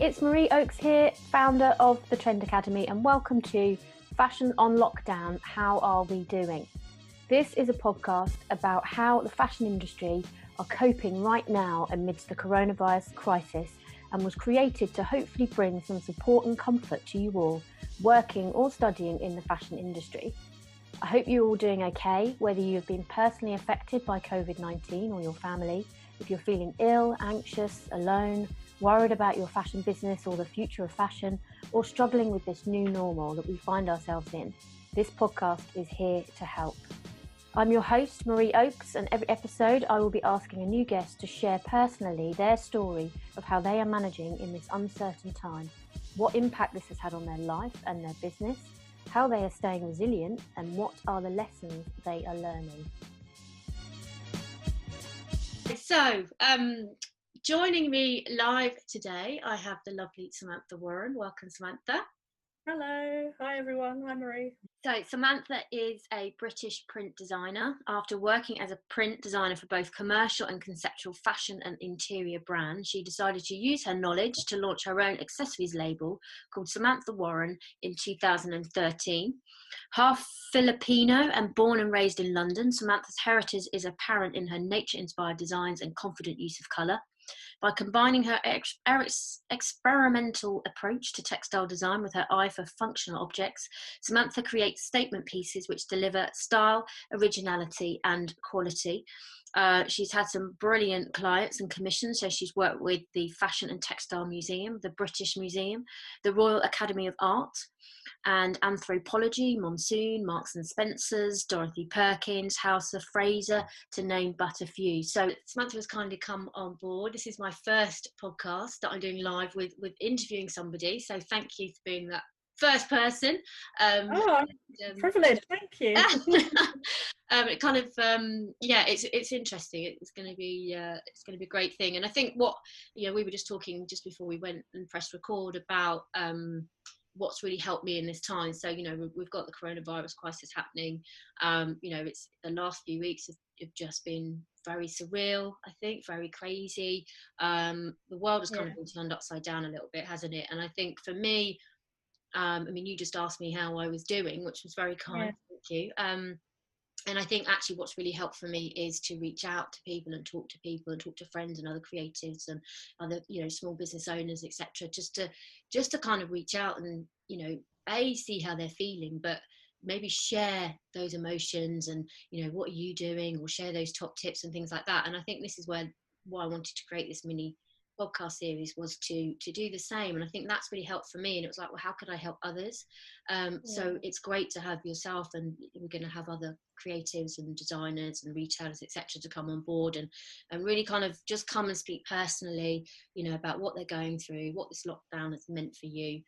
it's Marie Oakes here, founder of the Trend Academy, and welcome to Fashion on Lockdown How Are We Doing? This is a podcast about how the fashion industry are coping right now amidst the coronavirus crisis and was created to hopefully bring some support and comfort to you all working or studying in the fashion industry. I hope you're all doing okay, whether you've been personally affected by COVID 19 or your family, if you're feeling ill, anxious, alone, worried about your fashion business or the future of fashion, or struggling with this new normal that we find ourselves in, this podcast is here to help. I'm your host, Marie Oakes, and every episode I will be asking a new guest to share personally their story of how they are managing in this uncertain time, what impact this has had on their life and their business, how they are staying resilient, and what are the lessons they are learning. So, um, joining me live today, I have the lovely Samantha Warren. Welcome, Samantha. Hello. Hi, everyone. Hi, Marie. So, Samantha is a British print designer. After working as a print designer for both commercial and conceptual fashion and interior brands, she decided to use her knowledge to launch her own accessories label called Samantha Warren in 2013. Half Filipino and born and raised in London, Samantha's heritage is apparent in her nature inspired designs and confident use of colour. By combining her ex- ex- experimental approach to textile design with her eye for functional objects, Samantha creates statement pieces which deliver style, originality, and quality. Uh, she's had some brilliant clients and commissions. So she's worked with the Fashion and Textile Museum, the British Museum, the Royal Academy of Art, and Anthropologie, Monsoon, Marks and Spencers, Dorothy Perkins, House of Fraser, to name but a few. So Samantha has kindly come on board. This is my first podcast that I'm doing live with with interviewing somebody. So thank you for being that first person. Um, oh, um, privilege. Thank you. um, it kind of um, yeah, it's it's interesting. It's going to be uh, it's going to be a great thing. And I think what you know we were just talking just before we went and pressed record about. Um, what's really helped me in this time. So, you know, we've got the coronavirus crisis happening. Um, you know, it's the last few weeks have, have, just been very surreal, I think, very crazy. Um, the world has kind yeah. of been turned upside down a little bit, hasn't it? And I think for me, um, I mean, you just asked me how I was doing, which was very kind. Yeah. Thank you. And I think actually what's really helped for me is to reach out to people and talk to people and talk to friends and other creatives and other you know small business owners etc. Just to just to kind of reach out and you know a see how they're feeling, but maybe share those emotions and you know what are you doing or share those top tips and things like that. And I think this is where why I wanted to create this mini podcast series was to to do the same and i think that's really helped for me and it was like well how could i help others um, yeah. so it's great to have yourself and we're going to have other creatives and designers and retailers etc to come on board and and really kind of just come and speak personally you know about what they're going through what this lockdown has meant for you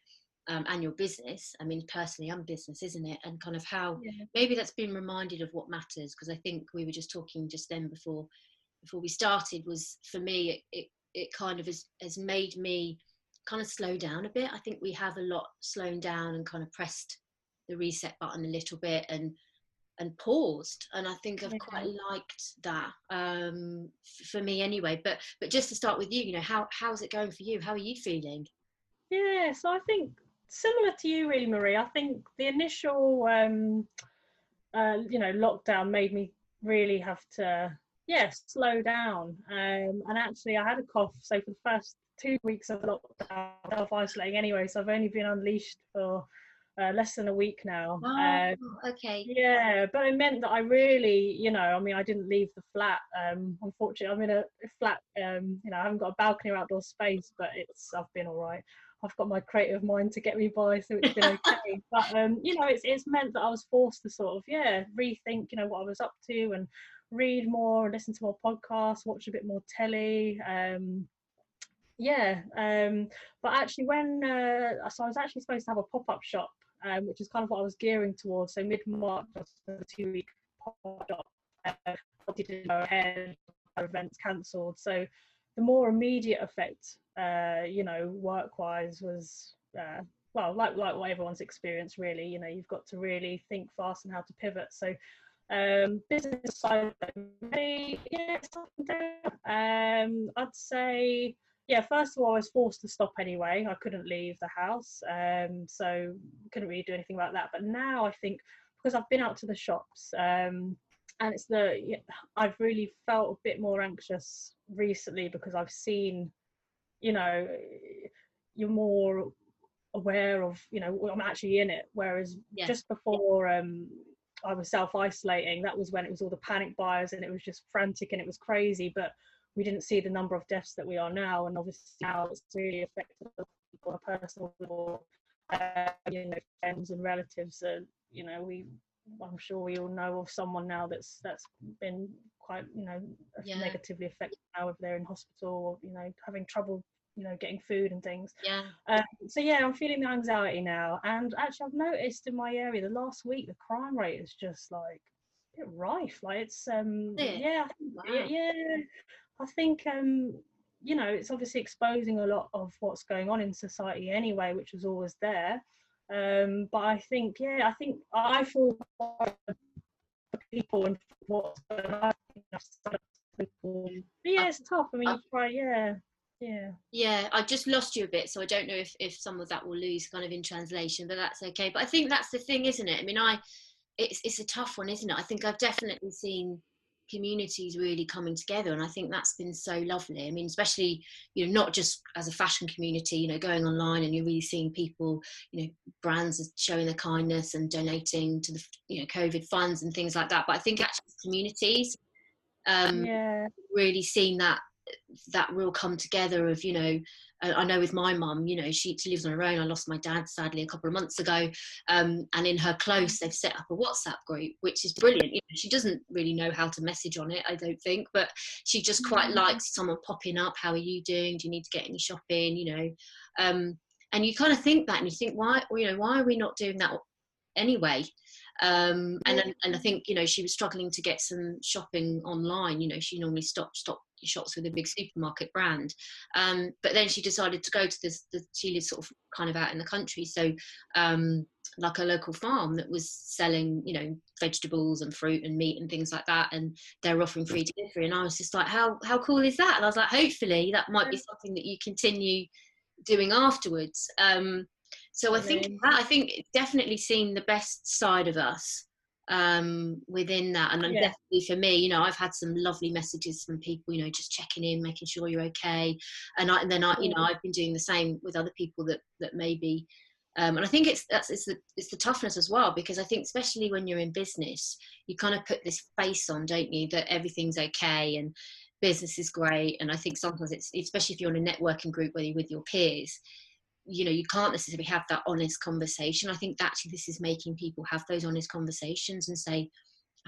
um, and your business i mean personally i'm business isn't it and kind of how yeah. maybe that's been reminded of what matters because i think we were just talking just then before before we started was for me it, it it kind of has, has made me kind of slow down a bit. I think we have a lot slowed down and kind of pressed the reset button a little bit and and paused and i think i've okay. quite liked that um, for me anyway but but just to start with you you know how how's it going for you how are you feeling yeah so i think similar to you really marie i think the initial um uh, you know lockdown made me really have to yes, slow down. Um, and actually, I had a cough. So for the first two weeks of lockdown, self isolating anyway. So I've only been unleashed for uh, less than a week now. Oh, uh, okay. Yeah, but it meant that I really, you know, I mean, I didn't leave the flat. Um, unfortunately, I'm in a flat. Um, you know, I haven't got a balcony or outdoor space, but it's I've been all right. I've got my creative mind to get me by, so it's been okay. but um, you know, it's it's meant that I was forced to sort of yeah rethink, you know, what I was up to and read more, listen to more podcasts, watch a bit more telly. Um, yeah, um, but actually, when uh, so I was actually supposed to have a pop up shop, um, which is kind of what I was gearing towards. So mid March, two week pop up. Uh, didn't go ahead, events cancelled. So the more immediate effect, uh, you know, work wise, was uh, well, like like what everyone's experienced. Really, you know, you've got to really think fast and how to pivot. So um, business side, maybe, yeah, um, I'd say, yeah, first of all, I was forced to stop anyway. I couldn't leave the house, um, so couldn't really do anything about that. But now I think because I've been out to the shops, um, and it's the I've really felt a bit more anxious recently because I've seen, you know, you're more aware of, you know, I'm actually in it. Whereas yeah. just before um, I was self isolating, that was when it was all the panic buyers and it was just frantic and it was crazy. But we didn't see the number of deaths that we are now, and obviously now it's really affected people on a personal level. Uh, you know, friends and relatives. And you know, we I'm sure we all know of someone now that's that's been quite you know yeah. negatively affected now if they're in hospital or you know having trouble you know getting food and things. Yeah. Um, so yeah i'm feeling the anxiety now and actually i've noticed in my area the last week the crime rate is just like a bit rife like it's um yeah yeah, wow. yeah, yeah i think um you know it's obviously exposing a lot of what's going on in society anyway which was always there. Um but i think yeah i think i feel people and what's going on. Yeah it's tough. I mean you try yeah yeah. Yeah i just lost you a bit so i don't know if, if some of that will lose kind of in translation but that's okay. But i think that's the thing isn't it? I mean i it's, it's a tough one isn't it? I think i've definitely seen communities really coming together and i think that's been so lovely. I mean especially you know not just as a fashion community you know going online and you're really seeing people you know brands showing their kindness and donating to the you know covid funds and things like that. But i think actually communities um yeah. really seeing that that real come together of you know I know with my mum, you know, she, she lives on her own. I lost my dad sadly a couple of months ago. Um, and in her close, they've set up a WhatsApp group, which is brilliant. You know, she doesn't really know how to message on it, I don't think, but she just quite mm-hmm. likes someone popping up. How are you doing? Do you need to get any shopping? You know, um, and you kind of think that and you think, why, you know, why are we not doing that anyway? Um, and and I think you know she was struggling to get some shopping online. You know, she normally stopped stop shops with a big supermarket brand. Um, but then she decided to go to this, the, she lives sort of kind of out in the country. So, um, like a local farm that was selling, you know, vegetables and fruit and meat and things like that. And they're offering free delivery. And I was just like, how, how cool is that? And I was like, hopefully that might be something that you continue doing afterwards. Um, so I think that, I think definitely seen the best side of us um, within that. And yeah. definitely for me, you know, I've had some lovely messages from people, you know, just checking in, making sure you're okay. And, I, and then I, you know, I've been doing the same with other people that that maybe. Um, and I think it's that's it's the it's the toughness as well because I think especially when you're in business, you kind of put this face on, don't you, that everything's okay and business is great. And I think sometimes it's especially if you're in a networking group where you're with your peers, you know you can't necessarily have that honest conversation. I think actually this is making people have those honest conversations and say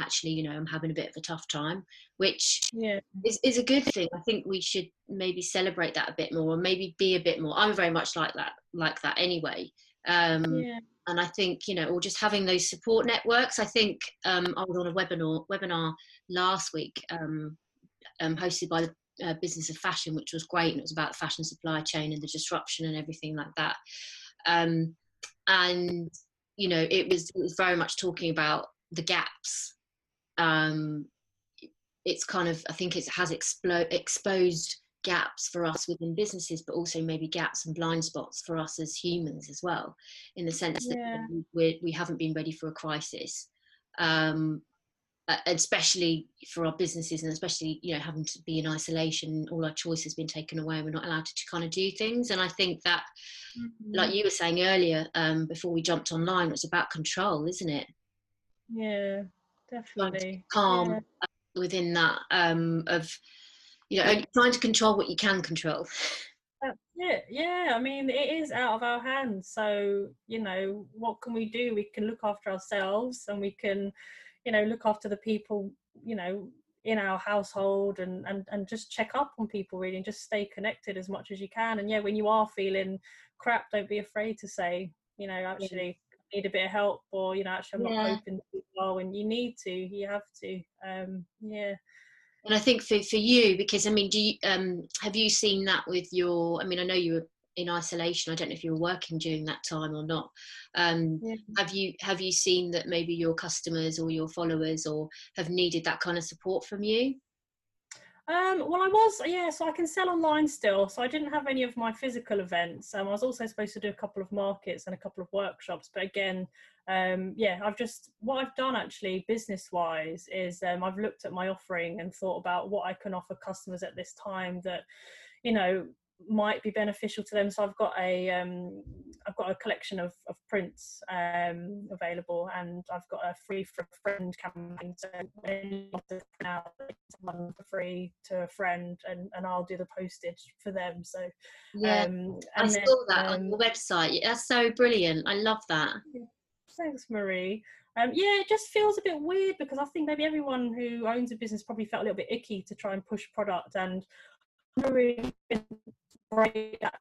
actually you know i'm having a bit of a tough time which yeah. is, is a good thing. I think we should maybe celebrate that a bit more or maybe be a bit more. I'm very much like that like that anyway. Um yeah. and i think you know or just having those support networks. I think um i was on a webinar webinar last week um, um hosted by the uh, business of fashion, which was great, and it was about the fashion supply chain and the disruption and everything like that. Um, and you know, it was it was very much talking about the gaps. Um, it's kind of I think it has explo- exposed gaps for us within businesses, but also maybe gaps and blind spots for us as humans as well, in the sense yeah. that we we haven't been ready for a crisis. Um, uh, especially for our businesses and especially you know having to be in isolation all our choice has been taken away and we're not allowed to, to kind of do things. And i think that mm-hmm. like you were saying earlier um, before we jumped online it's about control isn't it? Yeah definitely. calm yeah. within that um, of you know trying to control what you can control. Yeah yeah i mean it is out of our hands. So you know what can we do? We can look after ourselves and we can you know look after the people you know in our household and, and and just check up on people really and just stay connected as much as you can and yeah when you are feeling crap don't be afraid to say you know actually yeah. need a bit of help or you know actually i'm not yeah. coping well when you need to you have to um yeah and i think for, for you because i mean do you um have you seen that with your i mean i know you were in isolation i don't know if you were working during that time or not um, yeah. have you have you seen that maybe your customers or your followers or have needed that kind of support from you Um, well, I was, yeah, so I can sell online still. So I didn't have any of my physical events. Um, I was also supposed to do a couple of markets and a couple of workshops. But again, um, yeah, I've just, what I've done actually business wise is um, I've looked at my offering and thought about what I can offer customers at this time that, you know, might be beneficial to them. So I've got a um, I've got a collection of, of prints um, available, and I've got a free for a friend campaign. So now one for free to a friend, and, and I'll do the postage for them. So yeah, um, I saw that on the um, website. That's so brilliant. I love that. Thanks, Marie. Um, yeah, it just feels a bit weird because I think maybe everyone who owns a business probably felt a little bit icky to try and push product and great at,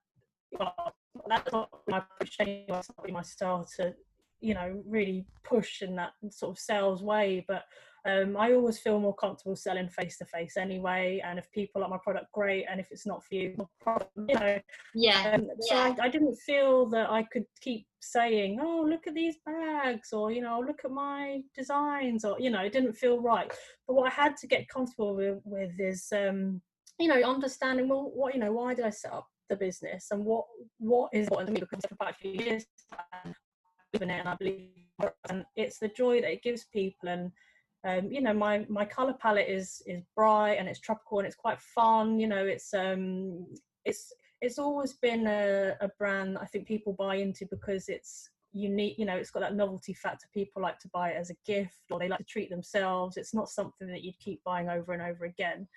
well, that's not my push anyway, it's not my style to, you know, really push in that sort of sales way. But um, I always feel more comfortable selling face to face anyway. And if people like my product, great. And if it's not for you, you know. Yeah. Um, so yeah. I, I, didn't feel that I could keep saying, oh, look at these bags, or, you know, look at my designs, or, you know, it didn't feel right. But what I had to get comfortable with, with is, um, you know, understanding well, what you know, why did I set up the business, and what what is important to me? Because for quite a few years, in it, and I believe, and it's the joy that it gives people, and um, you know, my my color palette is is bright and it's tropical and it's quite fun. You know, it's um, it's it's always been a, a brand I think people buy into because it's unique you know it's got that novelty factor. People like to buy it as a gift or they like to treat themselves. It's not something that you'd keep buying over and over again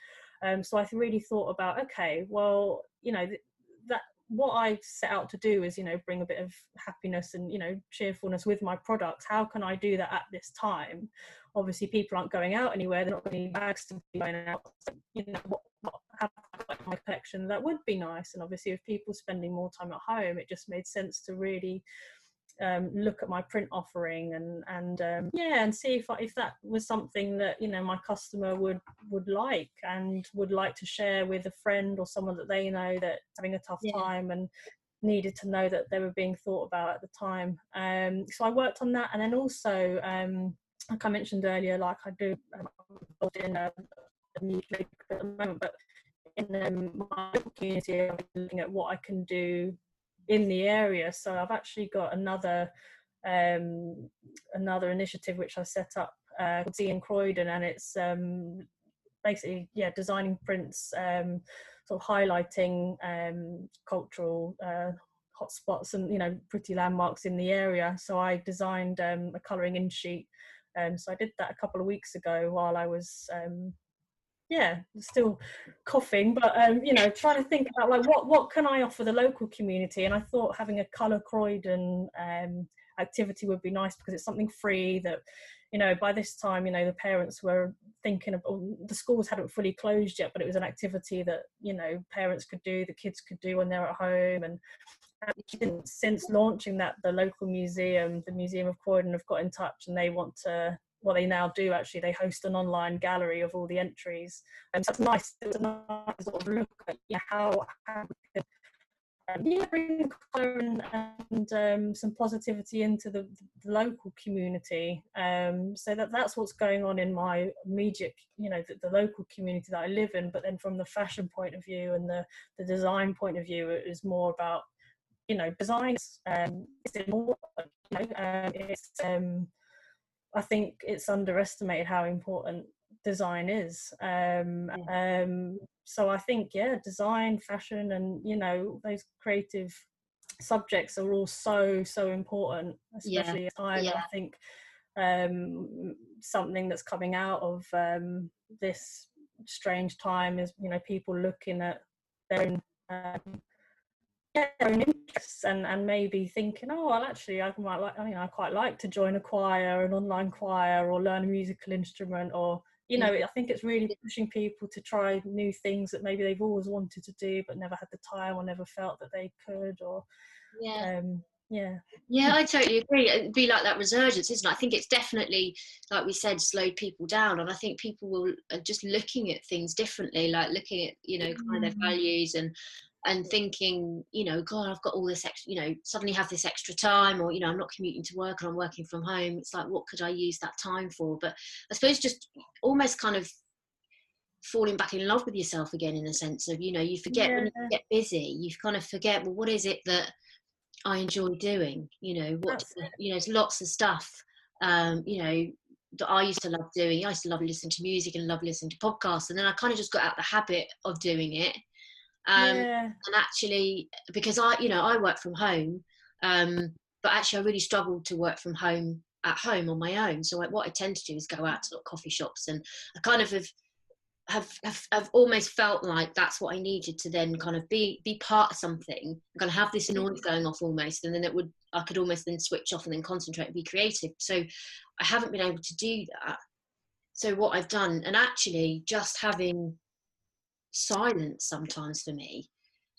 um, so I really thought about, okay, well, you know, th- that what I set out to do is, you know, bring a bit of happiness and, you know, cheerfulness with my products. How can I do that at this time? Obviously, people aren't going out anywhere. They're not going bags to be going out. So, you know, what, what have my collection that would be nice. And obviously, if people spending more time at home, it just made sense to really um, look at my print offering and and um, yeah and see if I, if that was something that you know my customer would would like and would like to share with a friend or someone that they know that having a tough yeah. time and needed to know that they were being thought about at the time um, so I worked on that and then also um, like I mentioned earlier like I do in a, a at the moment but in um, my community I'm looking at what I can do in the area. So I've actually got another um, another initiative which I set up uh, called in Croydon, and it's um, basically yeah designing prints, um, sort of highlighting um, cultural uh, hotspots and you know pretty landmarks in the area. So I designed um, a colouring in sheet. Um, so I did that a couple of weeks ago while I was um, yeah still coughing but um you know trying to think about like what what can i offer the local community? And i thought having a color croydon um activity would be nice because it's something free that you know by this time you know the parents were thinking of the schools hadn't fully closed yet but it was an activity that you know parents could do the kids could do when they're at home. And since launching that the local museum the museum of croydon have got in touch and they want to well they now do actually they host an online gallery of all the entries and so it's nice a nice sort of look at how, how we um, yeah, bring colour and, and um, some positivity into the, the local community. Um, so that that's what's going on in my immediate, you know, the, the, local community that I live in. But then from the fashion point of view and the the design point of view, it is more about, you know, designs. Um, it's more, you know, um, it's um, I think it's underestimated how important design is. Um, um, so I think, yeah, design, fashion, and you know those creative subjects are all so so important, especially yeah. at time. Yeah. I think um, something that's coming out of um, this strange time is you know people looking at their own um, their own interests and, and maybe thinking, oh, well, actually, I might like, I mean, I quite like to join a choir, an online choir, or learn a musical instrument, or you know, I think it's really pushing people to try new things that maybe they've always wanted to do but never had the time or never felt that they could, or yeah. Um, yeah yeah i totally agree it'd be like that resurgence isn't it i think it's definitely like we said slowed people down and i think people will are just looking at things differently like looking at you know kind of their mm. values and and thinking, you know, God, I've got all this extra, you know, suddenly have this extra time, or, you know, I'm not commuting to work and I'm working from home. It's like, what could I use that time for? But I suppose just almost kind of falling back in love with yourself again in a sense of you know you forget yeah. when you get busy you kind of forget well what is it that i enjoy doing you know what you know there's lots of stuff um you know that i used to love doing i used to love listening to music and love listening to podcasts and then i kind of just got out the habit of doing it um yeah. and actually because i you know i work from home um but actually i really struggled to work from home at home on my own so what i tend to do is go out to coffee shops and i kind of have have, have, have almost felt like that's what I needed to then kind of be be part of something, I'm gonna have this mm-hmm. noise going off almost, and then it would I could almost then switch off and then concentrate and be creative. So I haven't been able to do that. So what I've done, and actually just having silence sometimes for me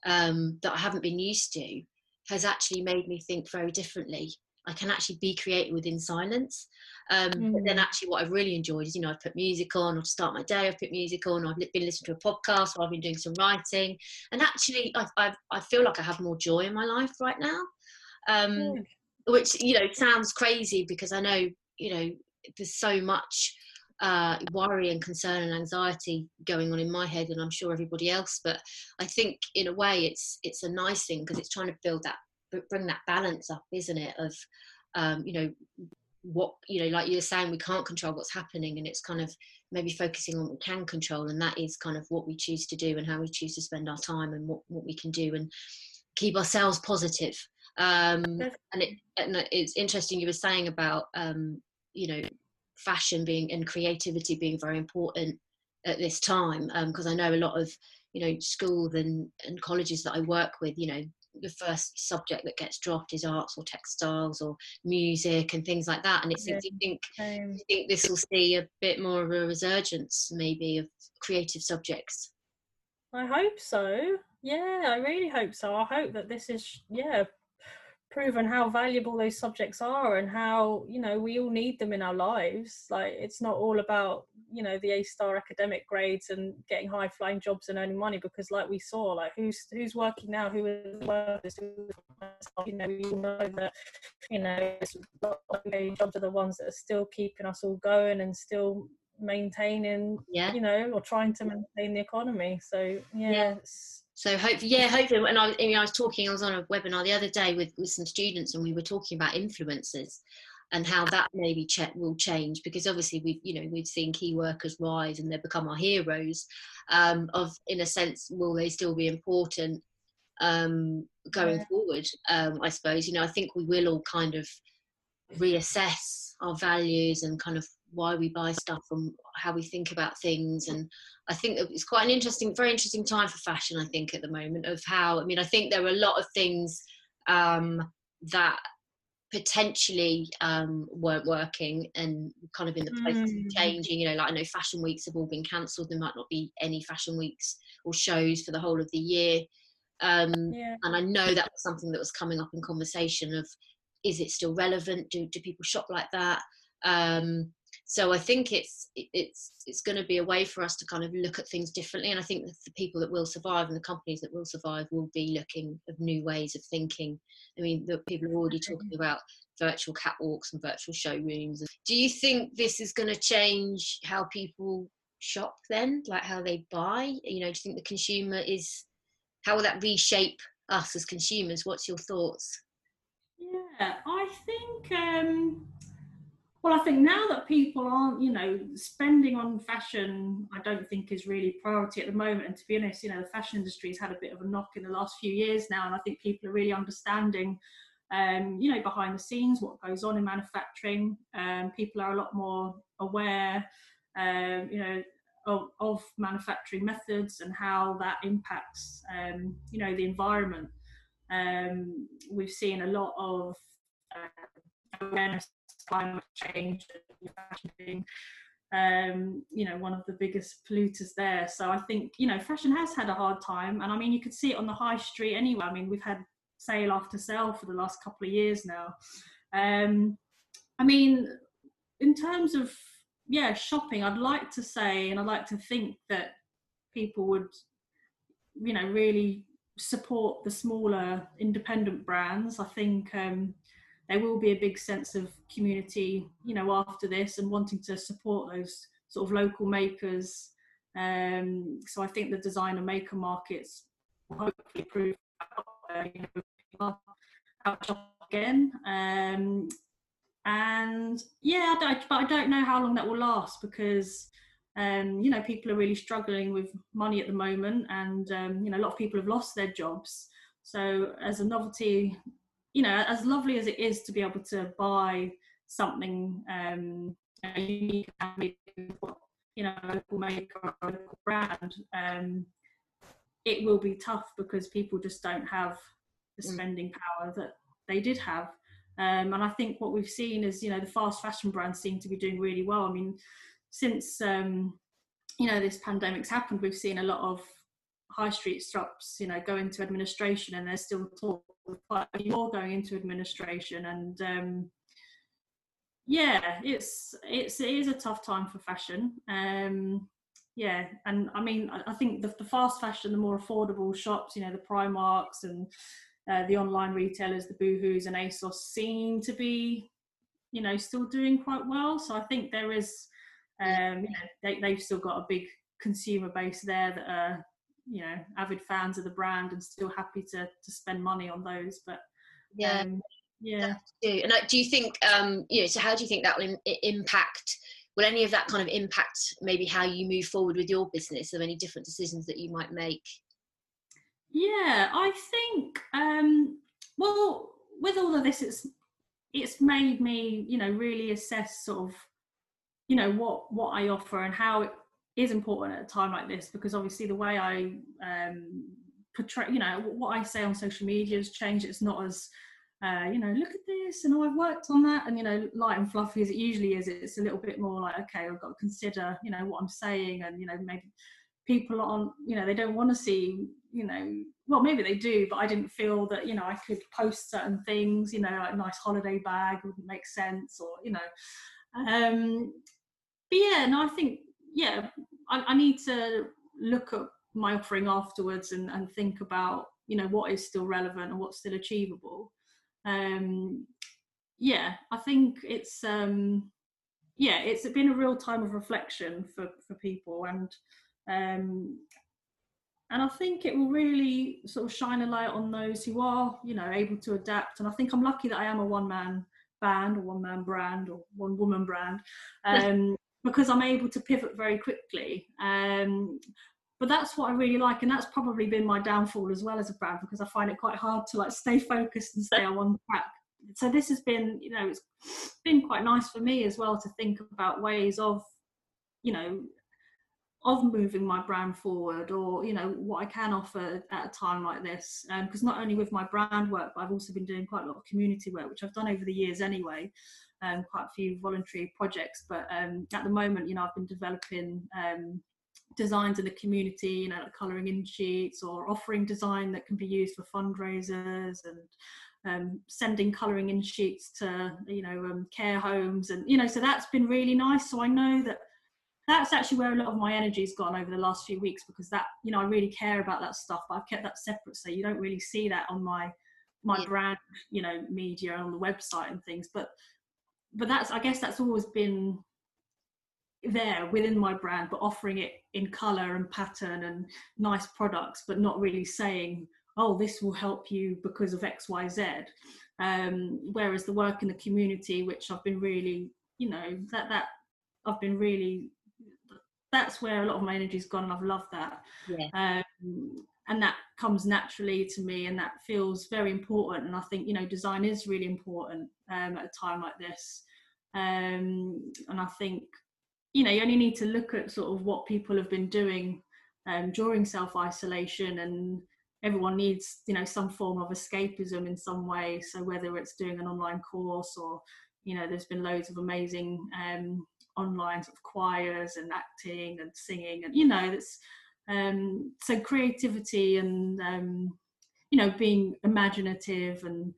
um, that I haven't been used to has actually made me think very differently. I can actually be creative within silence. Um, mm. But then mm. actually what I've really enjoyed is, you know, I've put music on or to start my day, I've put music on, or I've been listening to a podcast or I've been doing some writing. And actually i i I feel like I have more joy in my life right now. Um, mm. Which, you know, sounds crazy because I know, you know, there's so much uh, worry and concern and anxiety going on in my head and I'm sure everybody else but I think in a way it's it's a nice thing because it's trying to build that bring that balance up isn't it of um, you know what you know like you're saying we can't control what's happening and it's kind of maybe focusing on what we can control and that is kind of what we choose to do and how we choose to spend our time and what, what we can do and keep ourselves positive. Um, and, it, and it's interesting you were saying about um, you know fashion being and creativity being very important at this time because um, I know a lot of you know schools and, and colleges that I work with you know the first subject that gets dropped is arts or textiles or music and things like that. And it's yeah. do you think um, do you think this will see a bit more of a resurgence maybe of creative subjects? I hope so. Yeah, I really hope so. I hope that this is yeah proven how valuable those subjects are and how you know we all need them in our lives. Like it's not all about you know the a star academic grades and getting high flying jobs and earning money because like we saw like who's who's working now? Who is working you know we know that you know jobs are the ones that are still keeping us all going and still maintaining yeah. you know or trying to maintain the economy. So yeah, yeah so hope yeah hopefully and I, I, mean, I was talking i was on a webinar the other day with, with some students and we were talking about influencers and how that maybe ch- will change because obviously we've you know we've seen key workers rise and they've become our heroes um, of in a sense will they still be important um, going yeah. forward um, i suppose you know i think we will all kind of reassess our values and kind of why we buy stuff and how we think about things. And i think it's quite an interesting very interesting time for fashion i think at the moment of how i mean i think there are a lot of things um, that potentially um, weren't working and kind of in the process mm. of changing. You know like i know fashion weeks have all been cancelled. There might not be any fashion weeks or shows for the whole of the year. Um, yeah. and i know that was something that was coming up in conversation of is it still relevant? Do, do people shop like that? Um, so I think it's it's it's going to be a way for us to kind of look at things differently, and I think the people that will survive and the companies that will survive will be looking at new ways of thinking. I mean, the people are already talking about virtual catwalks and virtual showrooms. Do you think this is going to change how people shop then, like how they buy? You know, do you think the consumer is how will that reshape us as consumers? What's your thoughts? Yeah, I think. Um well, I think now that people aren't, you know, spending on fashion, I don't think is really priority at the moment. And to be honest, you know, the fashion industry has had a bit of a knock in the last few years now, and I think people are really understanding, um, you know, behind the scenes what goes on in manufacturing. Um, people are a lot more aware, um, you know, of, of, manufacturing methods and how that impacts, um, you know, the environment. Um, we've seen a lot of uh, awareness climate change being um, you know one of the biggest polluters there. So i think you know fashion has had a hard time. And i mean you could see it on the high street anyway. I mean we've had sale after sale for the last couple of years now. Um, i mean in terms of yeah shopping i'd like to say and i'd like to think that people would you know really support the smaller independent brands. I think um, there will be a big sense of community, you know, after this and wanting to support those sort of local makers Um, so I think the designer maker markets will hopefully prove out again. Um, and yeah, I but I don't know how long that will last because um, you know people are really struggling with money at the moment, and um, you know a lot of people have lost their jobs. So as a novelty, you know, as lovely as it is to be able to buy something um, unique, you know, a local maker or a local brand, um, it will be tough because people just don't have the mm. spending power that they did have. Um, and I think what we've seen is, you know, the fast fashion brands seem to be doing really well. I mean, since um, you know this pandemic's happened, we've seen a lot of high street shops, you know, go into administration, and there's still talk of quite a few more going into administration. And um, yeah, it's it's it is a tough time for fashion. Um, yeah, and I mean, I, I think the, the fast fashion, the more affordable shops, you know, the Primarks and uh, the online retailers, the Boohoo's and ASOS seem to be, you know, still doing quite well. So I think there is, um, you know, they, they've still got a big consumer base there that are, you know, avid fans of the brand and still happy to to spend money on those. But yeah, um, yeah. And uh, do you think, um, you know, so how do you think that will Im- impact? Will any of that kind of impact maybe how you move forward with your business? Are any different decisions that you might make? Yeah, I think um, well, with all of this, it's it's made me, you know, really assess sort of, you know, what what I offer and how it is important at a time like this because obviously the way I um, portray, you know, what I say on social media has changed. It's not as uh, you know, look at this, and oh, I've worked on that, and you know, light and fluffy as it usually is. It's a little bit more like, okay, I've got to consider, you know, what I'm saying, and you know, maybe people on, you know, they don't want to see you know, well, maybe they do, but I didn't feel that, you know, I could post certain things, you know, like a nice holiday bag wouldn't make sense or, you know. Um, but yeah, no, I think, yeah, I, I need to look at my offering afterwards and, and think about, you know, what is still relevant and what's still achievable. Um, yeah, I think it's, um, yeah, it's been a real time of reflection for, for people and um, and I think it will really sort of shine a light on those who are, you know, able to adapt. And I think I'm lucky that I am a one man band or one man brand or one woman brand um, because I'm able to pivot very quickly. Um, but that's what I really like, and that's probably been my downfall as well as a brand because I find it quite hard to like stay focused and stay on track. So this has been, you know, it's been quite nice for me as well to think about ways of, you know, of moving my brand forward or you know what i can offer at a time like this because um, not only with my brand work but i've also been doing quite a lot of community work which i've done over the years anyway um, quite a few voluntary projects but um, at the moment you know i've been developing um, designs in the community you know like colouring in sheets or offering design that can be used for fundraisers and um, sending colouring in sheets to you know um, care homes and you know so that's been really nice so i know that that's actually where a lot of my energy's gone over the last few weeks because that you know I really care about that stuff but I've kept that separate so you don't really see that on my my yeah. brand you know media on the website and things but but that's I guess that's always been there within my brand but offering it in color and pattern and nice products but not really saying oh this will help you because of xyz um, whereas the work in the community which I've been really you know that that I've been really that's where a lot of my energy's gone and I've loved that. Yeah. Um, and that comes naturally to me and that feels very important. And I think, you know, design is really important um, at a time like this. Um, and I think, you know, you only need to look at sort of what people have been doing um, during self-isolation and everyone needs, you know, some form of escapism in some way. So whether it's doing an online course or, you know, there's been loads of amazing um, online sort of choirs and acting and singing and you know that's um, so creativity and um, you know being imaginative and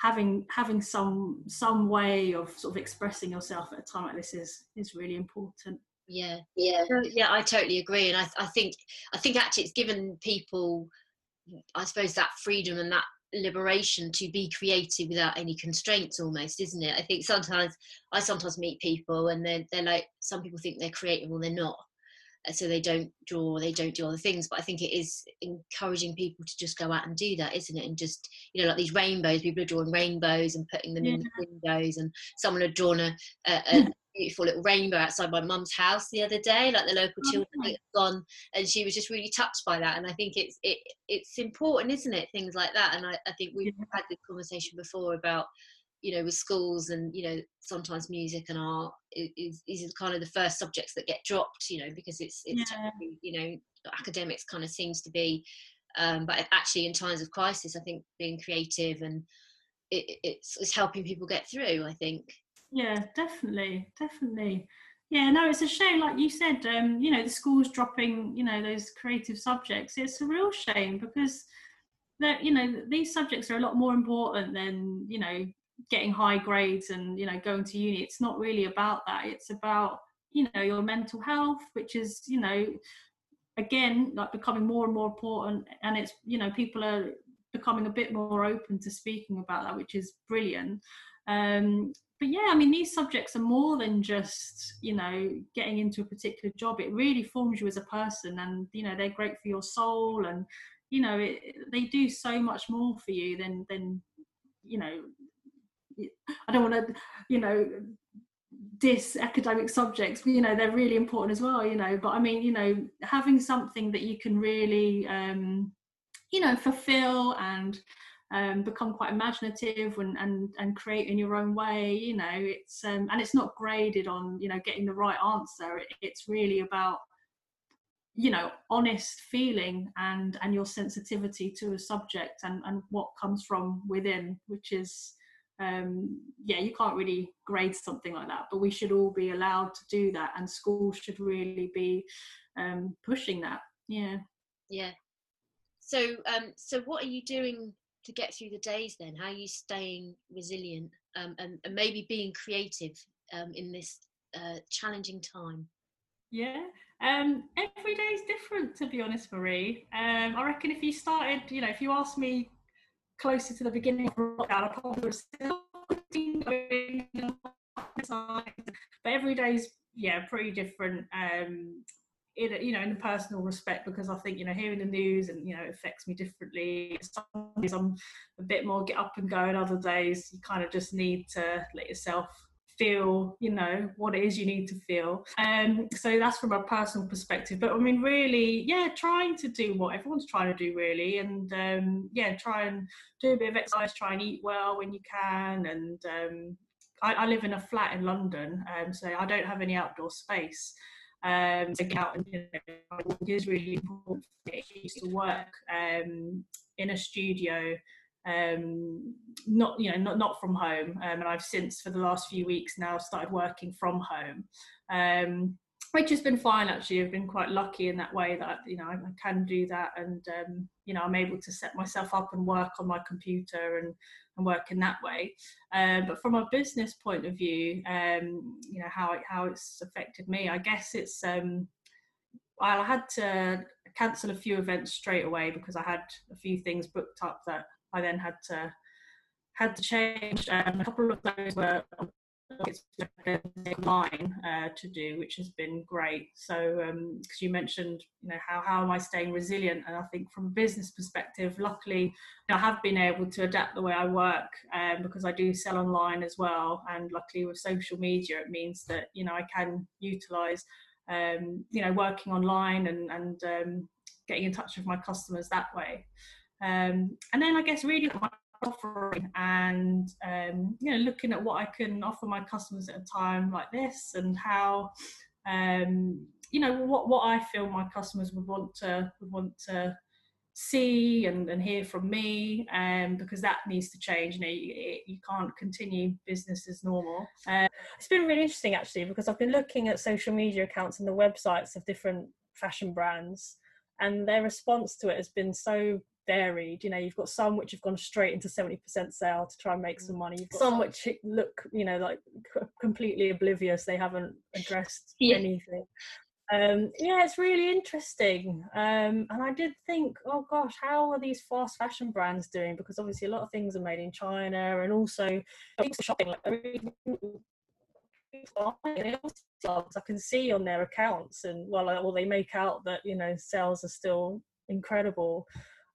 having having some some way of sort of expressing yourself at a time like this is is really important. Yeah. Yeah. Yeah i totally agree and I, I think i think actually it's given people i suppose that freedom and that liberation to be creative without any constraints almost isn't it? I think sometimes i sometimes meet people and they're, they're like some people think they're creative or they're not so they don't draw they don't do other things but i think it is encouraging people to just go out and do that isn't it and just you know like these rainbows people are drawing rainbows and putting them yeah. in the windows and someone had drawn a, a, a beautiful little rainbow outside my mum's house the other day like the local oh, children had gone and she was just really touched by that and i think it's it it's important isn't it things like that and i, I think we've yeah. had this conversation before about you know with schools and you know sometimes music and art is, is kind of the first subjects that get dropped you know because it's it's yeah. you know academics kind of seems to be um, but actually in times of crisis i think being creative and it, it's, it's helping people get through i think yeah definitely definitely yeah no it's a shame like you said um you know the schools dropping you know those creative subjects it's a real shame because that you know these subjects are a lot more important than you know getting high grades and you know going to uni it's not really about that. It's about you know your mental health which is you know again like becoming more and more important. And it's you know people are becoming a bit more open to speaking about that which is brilliant. Um but yeah i mean these subjects are more than just you know getting into a particular job. It really forms you as a person and you know they're great for your soul and you know it, they do so much more for you than than you know I don't want to, you know, diss academic subjects, you know, they're really important as well, you know. But I mean, you know, having something that you can really, um, you know, fulfill and um, become quite imaginative and, and and create in your own way, you know, it's um, and it's not graded on, you know, getting the right answer. It, it's really about you know honest feeling and and your sensitivity to a subject and and what comes from within which is um, yeah, you can't really grade something like that, but we should all be allowed to do that, and schools should really be um, pushing that. Yeah. Yeah. So, um, so what are you doing to get through the days then? How are you staying resilient um, and, and maybe being creative um, in this uh, challenging time? Yeah, um, every day is different, to be honest, Marie. Um, I reckon if you started, you know, if you asked me closer to the beginning of lockdown, I probably was still but every day is yeah pretty different. Um, in you know in a personal respect because I think you know hearing the news and you know it affects me differently. Some days I'm a bit more get up and go, and other days you kind of just need to let yourself feel you know what it is you need to feel. Um so that's from a personal perspective but i mean really yeah trying to do what everyone's trying to do really and um yeah try and do a bit of exercise try and eat well when you can and um i, I live in a flat in london um so i don't have any outdoor space um to get out and you know, it is really important I used to work um in a studio um, not you know not not from home. Um, and I've since for the last few weeks now started working from home. Um, which has been fine actually. I've been quite lucky in that way that you know I, I can do that and um, you know I'm able to set myself up and work on my computer and, and work in that way. Um, but from a business point of view um, you know how how it's affected me I guess it's um, I had to cancel a few events straight away because I had a few things booked up that I then had to had to change. Um, a couple of those were it's line uh, to do, which has been great. So, because um, you mentioned, you know, how how am I staying resilient? And I think from a business perspective, luckily, I have been able to adapt the way I work um, because I do sell online as well. And luckily, with social media, it means that you know I can utilize, um, you know, working online and and um, getting in touch with my customers that way. Um, and then I guess really offering and um, you know looking at what I can offer my customers at a time like this and how um, you know what what I feel my customers would want to would want to see and, and hear from me um, because that needs to change. You know you, you can't continue business as normal. Uh, it's been really interesting actually because I've been looking at social media accounts and the websites of different fashion brands and their response to it has been so varied. You know, you've got some which have gone straight into 70% sale to try and make some money. You've got some which look, you know, like completely oblivious. They haven't addressed yeah. anything. Um, yeah, it's really interesting. Um, and I did think, oh gosh, how are these fast fashion brands doing? Because obviously a lot of things are made in China and also shopping. Like, I can see on their accounts, and well, well, they make out that you know sales are still incredible.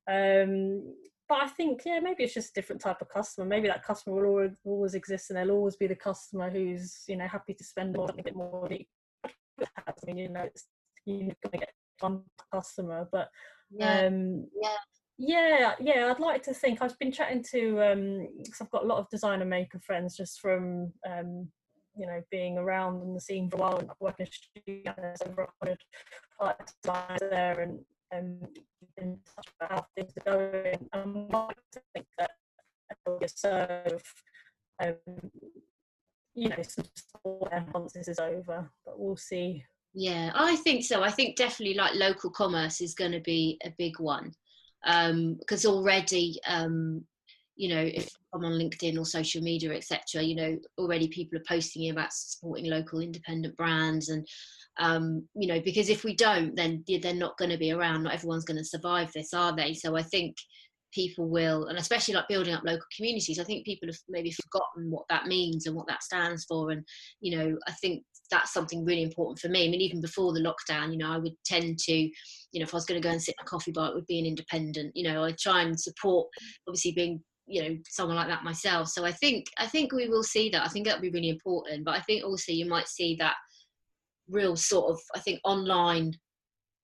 Um, but I think yeah, maybe it's just a different type of customer. Maybe that customer will always, always exist, and they'll always be the customer who's you know happy to spend a bit more. I mean, you know, it's, you're going to get one customer, but yeah. Um, yeah. Yeah, yeah, I'd like to think. I've been chatting to um because I've got a lot of designer maker friends just from um you know being around on the scene for a while and working over hundred art designers there and um in touch about how things are going. And I think that will serve um you know some support once this is over, but we'll see. Yeah, I think so. I think definitely like local commerce is going to be a big one because um, already um, you know if i'm on linkedin or social media etc you know already people are posting about supporting local independent brands and um, you know because if we don't then they're not going to be around not everyone's going to survive this are they so i think people will and especially like building up local communities i think people have maybe forgotten what that means and what that stands for and you know i think that's something really important for me. I mean, even before the lockdown, you know, I would tend to, you know, if I was going to go and sit in a coffee bar, it would be an independent. You know, I try and support, obviously being, you know, someone like that myself. So I think I think we will see that. I think that'll be really important. But I think also you might see that real sort of, I think, online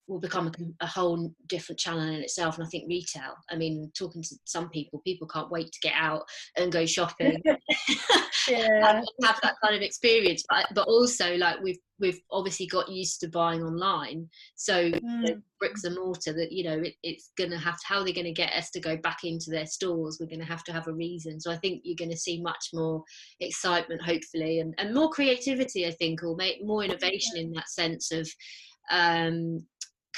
will become a, a, whole different channel in itself. And I think retail, I mean, talking to some people, people can't wait to get out and go shopping, yeah. have that kind of experience. But, but also, like we've we've obviously got used to buying online, so mm. bricks and mortar. That you know, it, it's going to have to, how they're going to get us to go back into their stores. We're going to have to have a reason. So I think you're going to see much more excitement, hopefully, and and more creativity. I think, or make more innovation in that sense of um,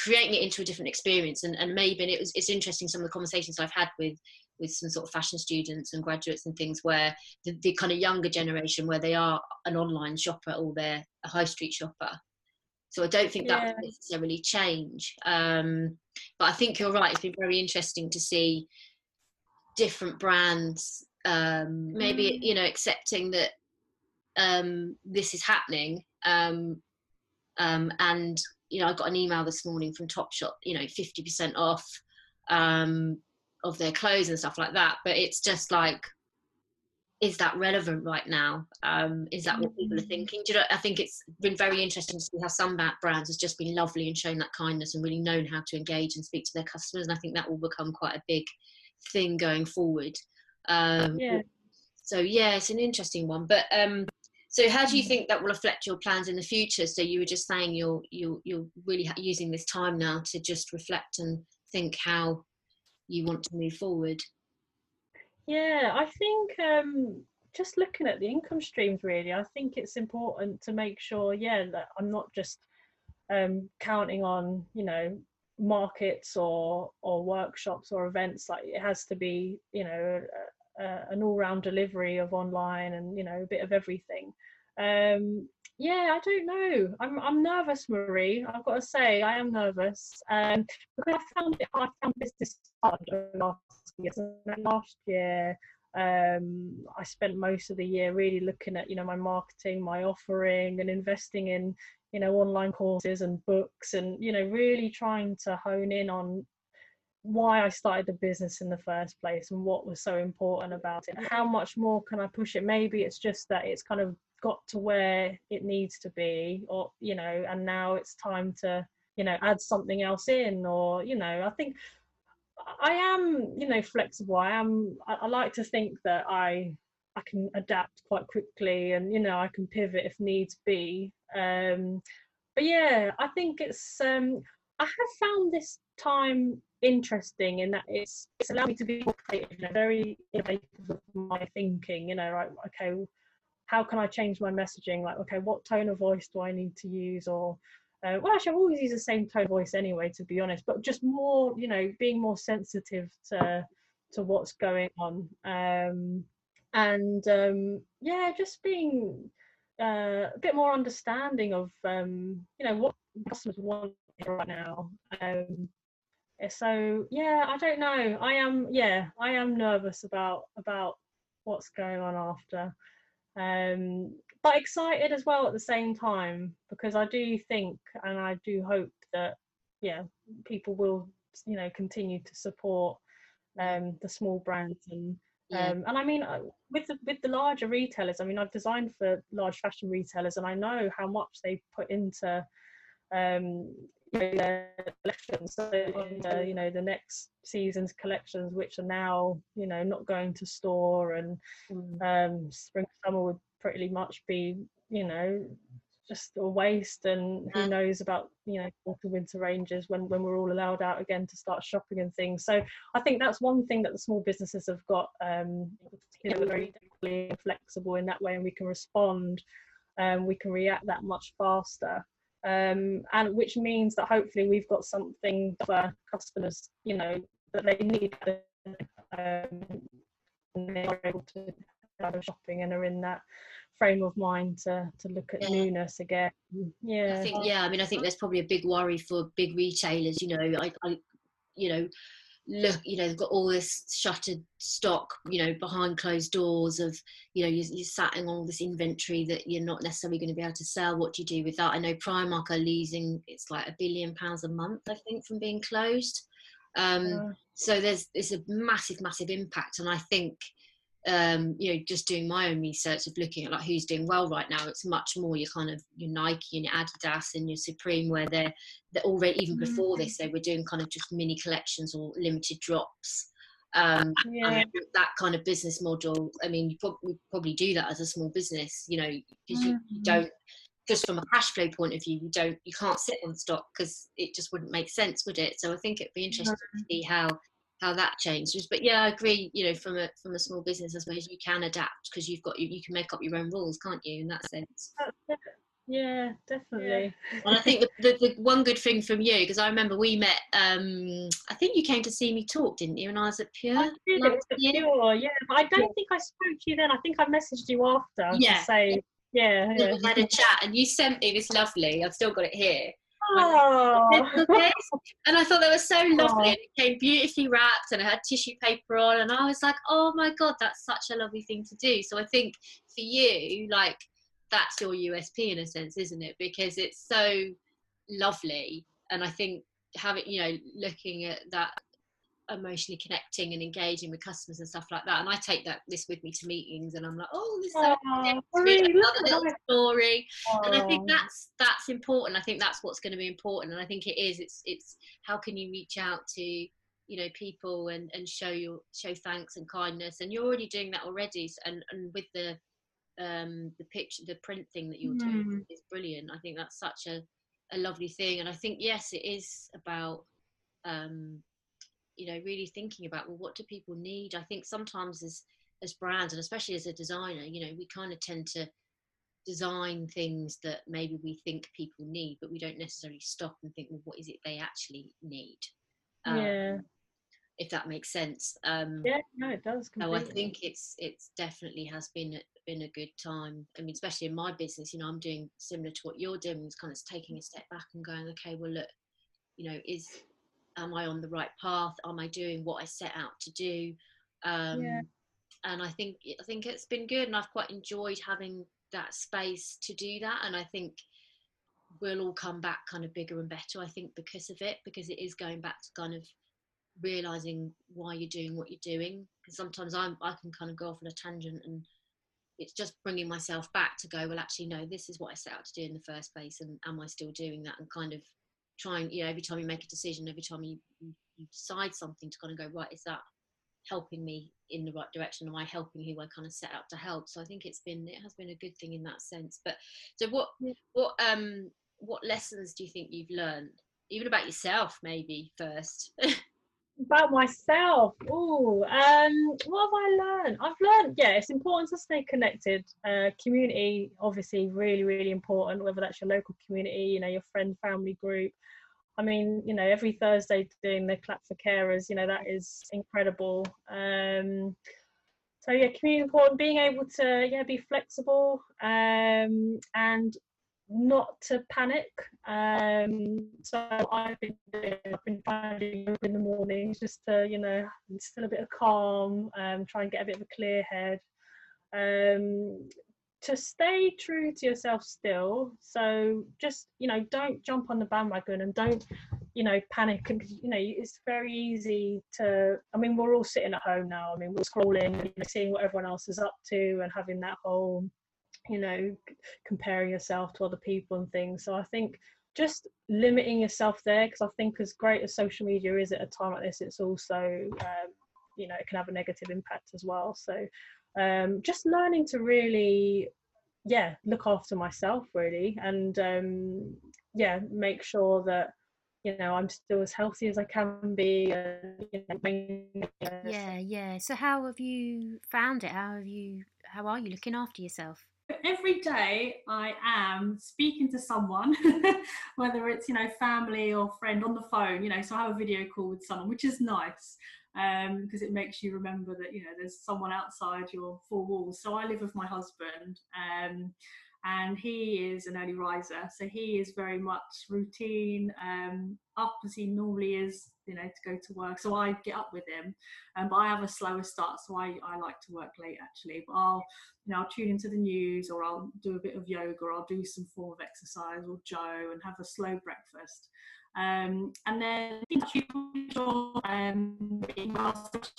creating it into a different experience and, and maybe and it was it's interesting some of the conversations I've had with with some sort of fashion students and graduates and things where the, the kind of younger generation where they are an online shopper or they're a high street shopper so I don't think that yeah. will necessarily change um, but I think you're right it's been very interesting to see different brands um, maybe mm. you know accepting that um, this is happening um, um, and you know, I got an email this morning from Topshop, you know, 50% off um, of their clothes and stuff like that. But it's just like, is that relevant right now? Um, is that what people are mm. thinking? Do you know, I think it's been very interesting to see how some brands has just been lovely and shown that kindness and really known how to engage and speak to their customers. And I think that will become quite a big thing going forward. Um, yeah. So yeah, it's an interesting one. But um, so how do you mm. think that will affect your plans in the future? So you were just saying you're you're you're really using this time now to just reflect and think how you want to move forward. Yeah, I think um, just looking at the income streams really, I think it's important to make sure, yeah, that I'm not just um, counting on you know markets or or workshops or events. Like it has to be you know uh, an all-round delivery of online and you know a bit of everything. Um yeah i don't know. I'm i'm nervous marie. I've got to say i am nervous. Um because i found it I found business hard last year. Last year um i spent most of the year really looking at you know my marketing my offering and investing in you know online courses and books and you know really trying to hone in on why I started the business in the first place and what was so important about it. How much more can I push it? Maybe it's just that it's kind of got to where it needs to be, or you know, and now it's time to you know add something else in, or you know, I think I am you know flexible. I am. I, I like to think that I I can adapt quite quickly, and you know, I can pivot if needs be. Um, but yeah, I think it's. Um, I have found this time interesting in that it's it's allowed me to be creative, you know, very innovative with my thinking. You know, right? Okay, how can I change my messaging? Like, okay, what tone of voice do I need to use? Or uh, well, actually, I've always used the same tone of voice anyway, to be honest. But just more, you know, being more sensitive to to what's going on, um, and um, yeah, just being uh, a bit more understanding of um, you know what customers want right now. Um, so yeah i don't know i am yeah i am nervous about about what's going on after um but excited as well at the same time because I do think and I do hope that yeah people will you know continue to support um, the small brands and yeah. um, and I mean uh, with the with the larger retailers I mean I've designed for large fashion retailers and I know how much they put into um, their collections so uh, you know the next season's collections which are now you know not going to store and mm. um, spring summer would pretty much be you know just a waste. And who knows about you know autumn winter ranges when when we're all allowed out again to start shopping and things. So i think that's one thing that the small businesses have got um you know very flexible in that way and we can respond um we can react that much faster um and which means that hopefully we've got something for customers you know that they need um, and they're able to go shopping and are in that frame of mind to to look at yeah. newness again. Yeah, I think yeah. I mean, I think there's probably a big worry for big retailers. You know, I, I you know, look, you know, they've got all this shuttered stock, you know, behind closed doors of, you know, you're, you're sat in all this inventory that you're not necessarily going to be able to sell. What do you do with that? I know Primark are losing, it's like a billion pounds a month, I think, from being closed. Um, yeah. So there's, it's a massive, massive impact. And I think, um, you know, just doing my own research of looking at like who's doing well right now, it's much more your kind of your Nike and your Adidas and your Supreme, where they're they're already even before this they were doing kind of just mini collections or limited drops. Um, yeah. that kind of business model. I mean, you probably, probably do that as a small business, you know, because you, you mm-hmm. don't just from a cash flow point of view, you don't you can't sit on stock because it just wouldn't make sense, would it? So I think it'd be interesting to mm-hmm. see how how that changes. But yeah, I agree. You know, from a from a small business, I suppose you can adapt because you've got you, you can make up your own rules, can't you? In that sense. Yeah, definitely. Yeah. and I think the, the, the, one good thing from you, because I remember we met. Um, I think you came to see me talk, didn't you? And I was at Pure. I did, at Pure, yeah. But I don't yeah. think I spoke to you then. I think I messaged you after yeah. to say, yeah, yeah. We had a chat, and you sent me this lovely. I've still got it here Oh. And I thought they were so lovely. And it came beautifully wrapped and it had tissue paper on. And I was like, oh my God, that's such a lovely thing to do. So I think for you, like, that's your USP in a sense, isn't it? Because it's so lovely. And I think having, you know, looking at that emotionally connecting and engaging with customers and stuff like that. And I take that this with me to meetings, and I'm like, oh, this is another little story. And I think that's that's important. I think that's what's going to be important, and I think it is. It's it's how can you reach out to you know people and and show your show thanks and kindness, and you're already doing that already. And and with the um the picture the print thing that you're mm. doing is brilliant. I think that's such a a lovely thing, and I think yes, it is about um you know really thinking about well what do people need? I think sometimes as as brands and especially as a designer you know we kind of tend to design things that maybe we think people need but we don't necessarily stop and think well what is it they actually need? Um, yeah if that makes sense. Um yeah no it does completely. so i think it's it's definitely has been been a good time. I mean especially in my business you know i'm doing similar to what you're doing is kind of taking a step back and going okay well look you know is am I on the right path? Am I doing what I set out to do? Um, yeah. And I think I think it's been good, and I've quite enjoyed having that space to do that. And I think we'll all come back kind of bigger and better. I think because of it, because it is going back to kind of realizing why you're doing what you're doing. Because sometimes I'm I can kind of go off on a tangent and it's just bringing myself back to go well actually no this is what i set out to do in the first place and am i still doing that and kind of trying, you know, every time you make a decision, every time you, you, you decide something to kind of go, right, is that helping me in the right direction? Am I helping who I kind of set out to help? So I think it's been, it has been a good thing in that sense. But so what, what, um, what lessons do you think you've learned, even about yourself, maybe first? about myself. Oh um what have i learned? I've learned yeah it's important to stay connected. Uh community obviously really really important whether that's your local community you know your friend family group. I mean you know every thursday doing the clap for carers you know that is incredible. Um so yeah community important. Being able to yeah be flexible um and not to panic. Um, so I've been doing, I've been finding in the mornings just to you know instill a bit of calm, um, try and get a bit of a clear head. Um, to stay true to yourself still so just you know don't jump on the bandwagon and don't you know panic and you know it's very easy to i mean we're all sitting at home now i mean we're scrolling you know, seeing what everyone else is up to and having that whole you know comparing yourself to other people and things. So i think just limiting yourself there because i think as great as social media is at a time like this it's also um, you know it can have a negative impact as well. So um, just learning to really yeah look after myself really and um, yeah make sure that you know i'm still as healthy as i can be yeah yeah. So how have you found it? How have you how are you looking after yourself every day I am speaking to someone, whether it's you know family or friend on the phone. You know, so I have a video call with someone, which is nice because um, it makes you remember that you know there's someone outside your four walls. So I live with my husband, um, and he is an early riser, so he is very much routine, um, up as he normally is, you know, to go to work. So I get up with him, um, but I have a slower start, so I, I like to work late actually. But I'll, you know, I'll tune into the news, or I'll do a bit of yoga, or I'll do some form of exercise, or Joe, and have a slow breakfast. Um, and then um,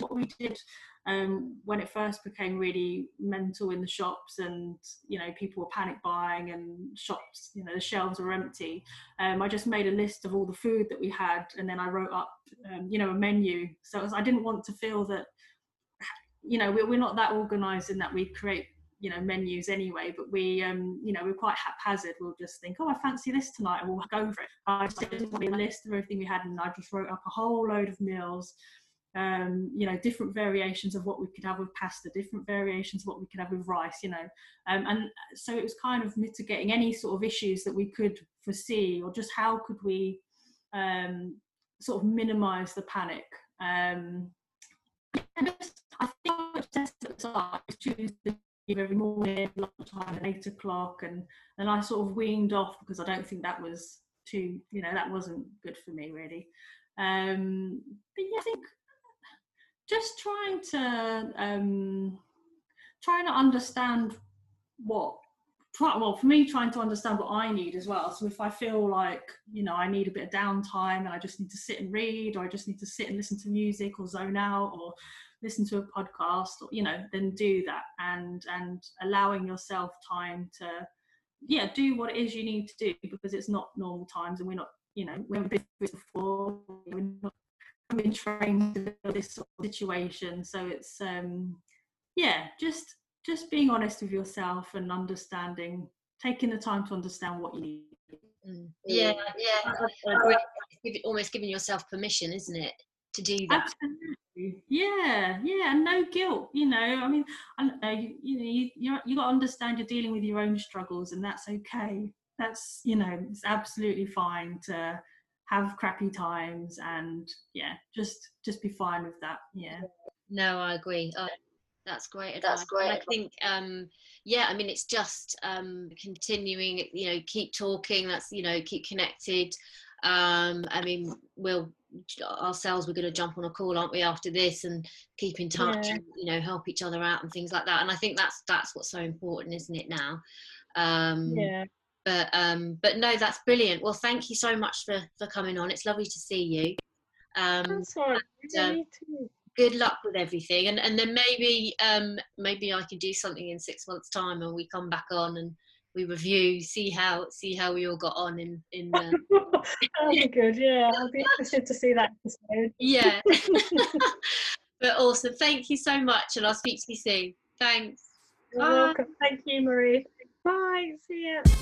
what we did um, when it first became really mental in the shops and you know people were panic buying and shops you know the shelves were empty um, i just made a list of all the food that we had and then i wrote up um, you know a menu. So was, i didn't want to feel that you know we're, we're not that organized in that we create you know menus anyway but we um you know we're quite haphazard we'll just think oh i fancy this tonight and we'll go for it i just did a list of everything we had and i just wrote up a whole load of meals um, you know, different variations of what we could have with pasta, different variations of what we could have with rice, you know. Um, and so it was kind of mitigating any sort of issues that we could foresee, or just how could we um, sort of minimize the panic. Um, I think just at the start, Tuesday every morning, lunchtime at eight o'clock, and and I sort of weaned off because I don't think that was too, you know, that wasn't good for me really. Um, but yeah, I think just trying to um, trying to understand what try, well for me trying to understand what i need as well so if i feel like you know i need a bit of downtime and i just need to sit and read or i just need to sit and listen to music or zone out or listen to a podcast or you know then do that. And and allowing yourself time to yeah do what it is you need to do because it's not normal times and we're not you know we haven't been before we're not been trained for this sort of situation. So it's um yeah just just being honest with yourself and understanding taking the time to understand what you need. Mm. yeah yeah. Almost giving yourself permission isn't it to do that. Absolutely. Yeah yeah and no guilt you know i mean I know, you, you know you, you, you got to understand you're dealing with your own struggles and that's okay. That's you know it's absolutely fine to have crappy times and yeah just just be fine with that yeah. No i agree. Oh, that's great advice. that's great and i think um yeah i mean it's just um continuing you know keep talking that's you know keep connected. Um i mean we'll ourselves we're going to jump on a call aren't we after this and keep in touch yeah. and you know help each other out and things like that. And i think that's that's what's so important isn't it now? Um yeah. but um but no that's brilliant. Well thank you so much for for coming on. It's lovely to see you. Um that's right. And, uh, good luck with everything. And and then maybe um maybe i can do something in six months time and we come back on and we review see how see how we all got on in in uh... that'll be good yeah i'll be interested to see that episode. Yeah. But awesome thank you so much and i'll speak to you soon. Thanks. You're Bye. welcome thank you marie. Bye see ya